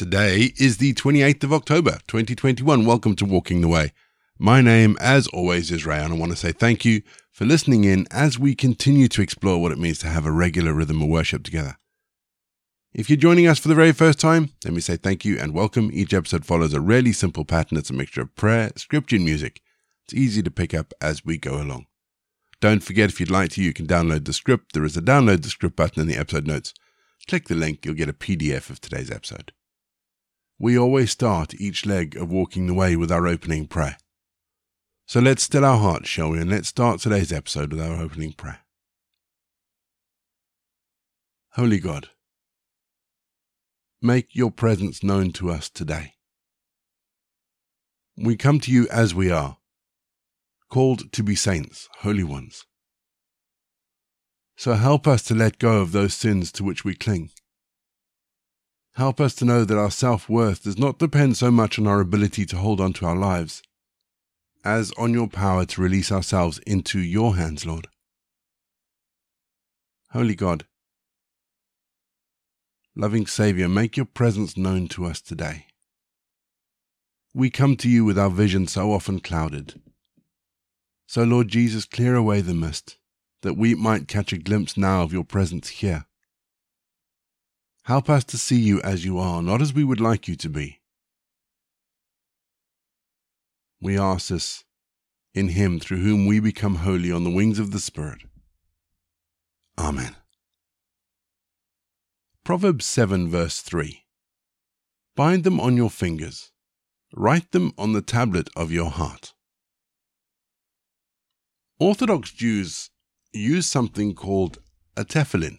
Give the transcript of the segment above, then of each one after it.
Today is the 28th of October, 2021. Welcome to Walking the Way. My name, as always, is Ray, and I want to say thank you for listening in as we continue to explore what it means to have a regular rhythm of worship together. If you're joining us for the very first time, let me say thank you and welcome. Each episode follows a really simple pattern. It's a mixture of prayer, scripture, and music. It's easy to pick up as we go along. Don't forget, if you'd like to, you can download the script. There is a download the script button in the episode notes. Click the link, you'll get a PDF of today's episode. We always start each leg of walking the way with our opening prayer. So let's still our hearts, shall we? And let's start today's episode with our opening prayer. Holy God, make your presence known to us today. We come to you as we are, called to be saints, holy ones. So help us to let go of those sins to which we cling Help us to know that our self worth does not depend so much on our ability to hold on to our lives, as on your power to release ourselves into your hands, Lord. Holy God, loving Saviour, make your presence known to us today. We come to you with our vision so often clouded. So, Lord Jesus, clear away the mist, that we might catch a glimpse now of your presence here. Help us to see you as you are, not as we would like you to be. We ask this in Him through whom we become holy on the wings of the Spirit. Amen. Proverbs 7, verse 3 Bind them on your fingers, write them on the tablet of your heart. Orthodox Jews use something called a tefillin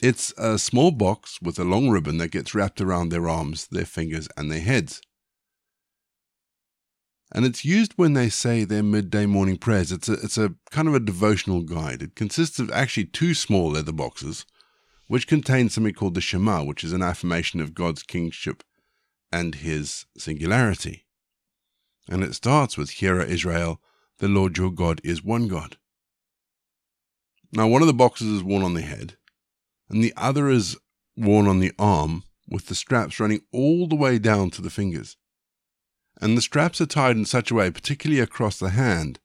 it's a small box with a long ribbon that gets wrapped around their arms, their fingers, and their heads. And it's used when they say their midday morning prayers. It's a, it's a kind of a devotional guide. It consists of actually two small leather boxes, which contain something called the Shema, which is an affirmation of God's kingship and his singularity. And it starts with, Hear, Israel, the Lord your God is one God. Now, one of the boxes is worn on the head, and the other is worn on the arm with the straps running all the way down to the fingers. And the straps are tied in such a way, particularly across the hand,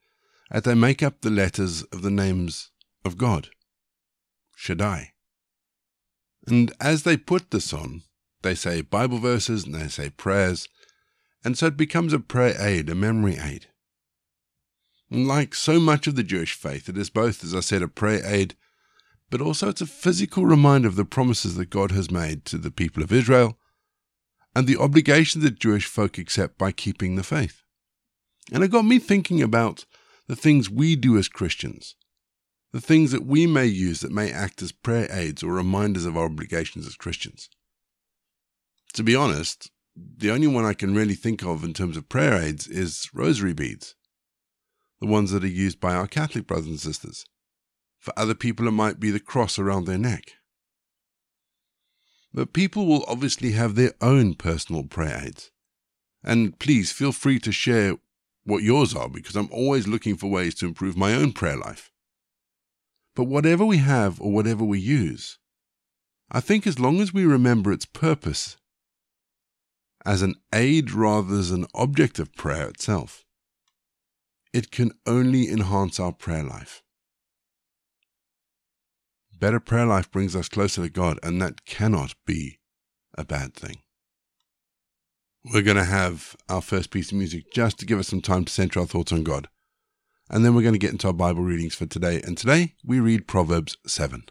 that they make up the letters of the names of God, Shaddai. And as they put this on, they say Bible verses and they say prayers, and so it becomes a prayer aid, a memory aid. And like so much of the Jewish faith, it is both, as I said, a prayer aid but also it's a physical reminder of the promises that God has made to the people of Israel and the obligation that Jewish folk accept by keeping the faith. And it got me thinking about the things we do as Christians, the things that we may use that may act as prayer aids or reminders of our obligations as Christians. To be honest, the only one I can really think of in terms of prayer aids is rosary beads, the ones that are used by our Catholic brothers and sisters. For other people, it might be the cross around their neck. But people will obviously have their own personal prayer aids. And please feel free to share what yours are because I'm always looking for ways to improve my own prayer life. But whatever we have or whatever we use, I think as long as we remember its purpose as an aid rather than an object of prayer itself, it can only enhance our prayer life. Better prayer life brings us closer to God, and that cannot be a bad thing. We're going to have our first piece of music just to give us some time to center our thoughts on God. And then we're going to get into our Bible readings for today. And today we read Proverbs 7.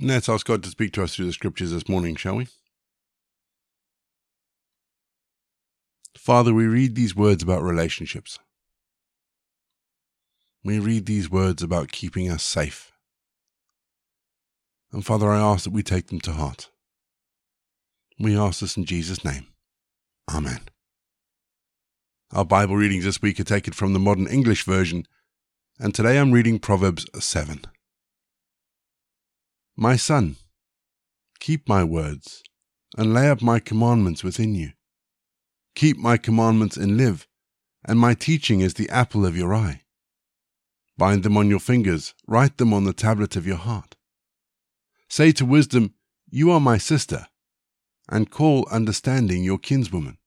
Let's ask God to speak to us through the scriptures this morning, shall we? Father, we read these words about relationships. We read these words about keeping us safe. And Father, I ask that we take them to heart. We ask this in Jesus' name. Amen. Our Bible readings this week are taken from the Modern English Version, and today I'm reading Proverbs 7. My son, keep my words, and lay up my commandments within you. Keep my commandments and live, and my teaching is the apple of your eye. Bind them on your fingers, write them on the tablet of your heart. Say to wisdom, You are my sister, and call understanding your kinswoman,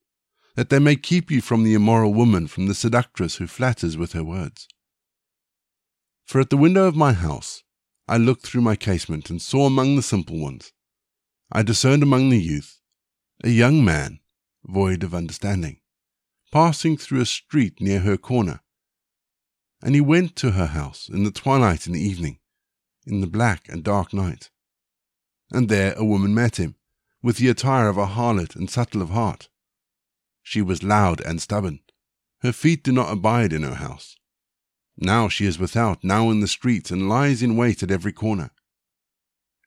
that they may keep you from the immoral woman, from the seductress who flatters with her words. For at the window of my house I looked through my casement and saw among the simple ones, I discerned among the youth, a young man void of understanding, passing through a street near her corner. And he went to her house in the twilight in the evening, in the black and dark night. And there a woman met him, with the attire of a harlot and subtle of heart. She was loud and stubborn. Her feet did not abide in her house. Now she is without, now in the streets, and lies in wait at every corner.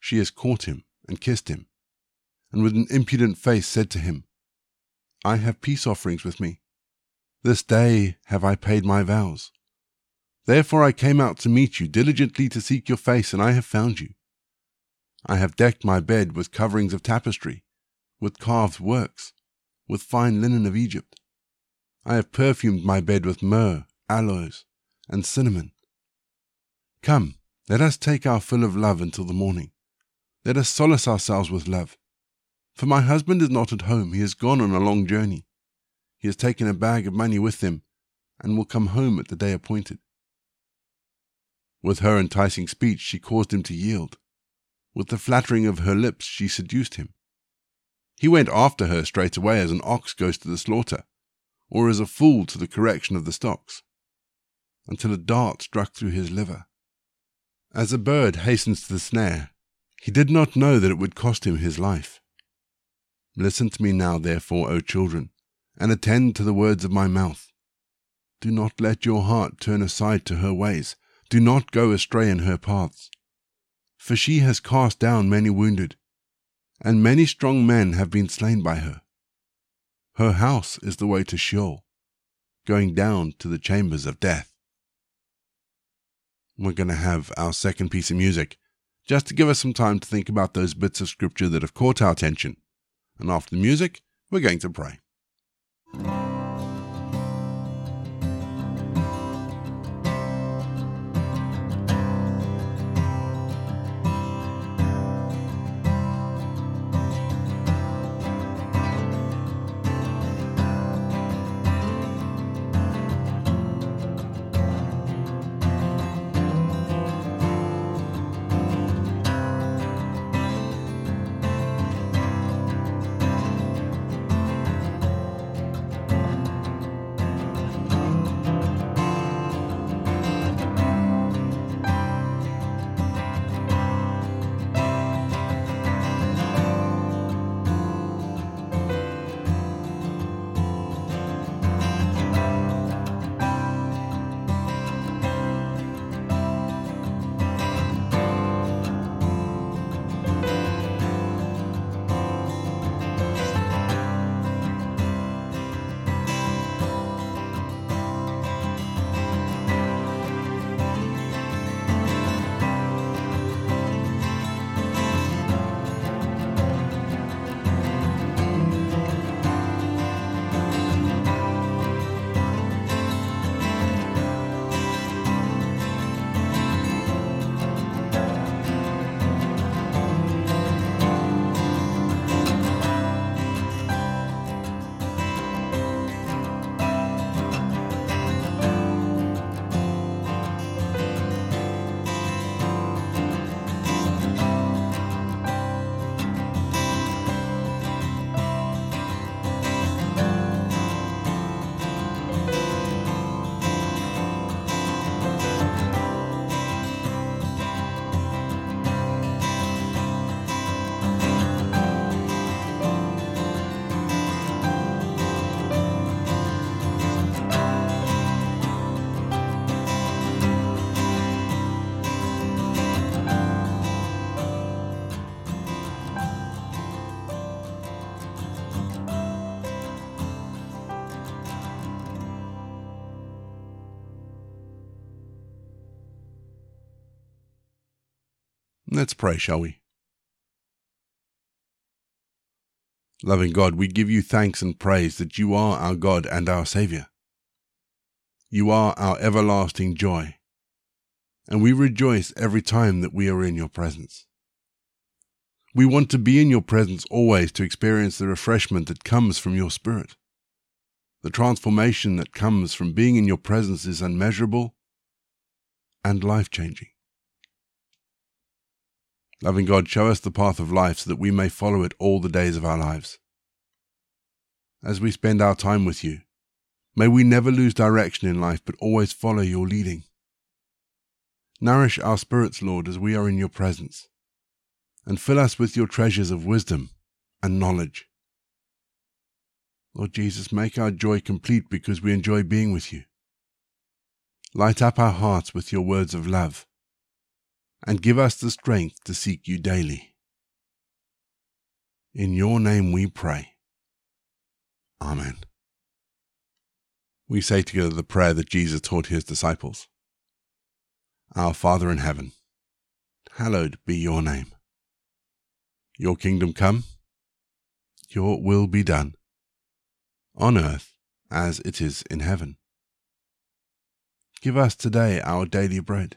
She has caught him and kissed him, and with an impudent face said to him, I have peace offerings with me. This day have I paid my vows. Therefore I came out to meet you, diligently to seek your face, and I have found you. I have decked my bed with coverings of tapestry, with carved works, with fine linen of Egypt. I have perfumed my bed with myrrh, aloes, and cinnamon. Come, let us take our fill of love until the morning. Let us solace ourselves with love. For my husband is not at home, he has gone on a long journey. He has taken a bag of money with him, and will come home at the day appointed. With her enticing speech she caused him to yield. With the flattering of her lips she seduced him. He went after her straightway as an ox goes to the slaughter, or as a fool to the correction of the stocks until a dart struck through his liver. As a bird hastens to the snare, he did not know that it would cost him his life. Listen to me now, therefore, O children, and attend to the words of my mouth. Do not let your heart turn aside to her ways. Do not go astray in her paths. For she has cast down many wounded, and many strong men have been slain by her. Her house is the way to Sheol, going down to the chambers of death we're going to have our second piece of music, just to give us some time to think about those bits of scripture that have caught our attention. And after the music, we're going to pray. Let's pray, shall we? Loving God, we give you thanks and praise that you are our God and our Saviour. You are our everlasting joy, and we rejoice every time that we are in your presence. We want to be in your presence always to experience the refreshment that comes from your Spirit. The transformation that comes from being in your presence is unmeasurable and life changing. Loving God, show us the path of life so that we may follow it all the days of our lives. As we spend our time with you, may we never lose direction in life but always follow your leading. Nourish our spirits, Lord, as we are in your presence, and fill us with your treasures of wisdom and knowledge. Lord Jesus, make our joy complete because we enjoy being with you. Light up our hearts with your words of love and give us the strength to seek you daily. In your name we pray. Amen. We say together the prayer that Jesus taught his disciples Our Father in heaven, hallowed be your name. Your kingdom come, your will be done, on earth as it is in heaven. Give us today our daily bread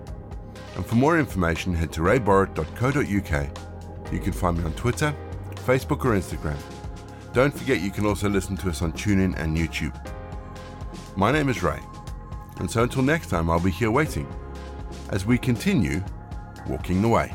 and for more information, head to rayborrett.co.uk. You can find me on Twitter, Facebook, or Instagram. Don't forget you can also listen to us on TuneIn and YouTube. My name is Ray, and so until next time, I'll be here waiting as we continue walking the way.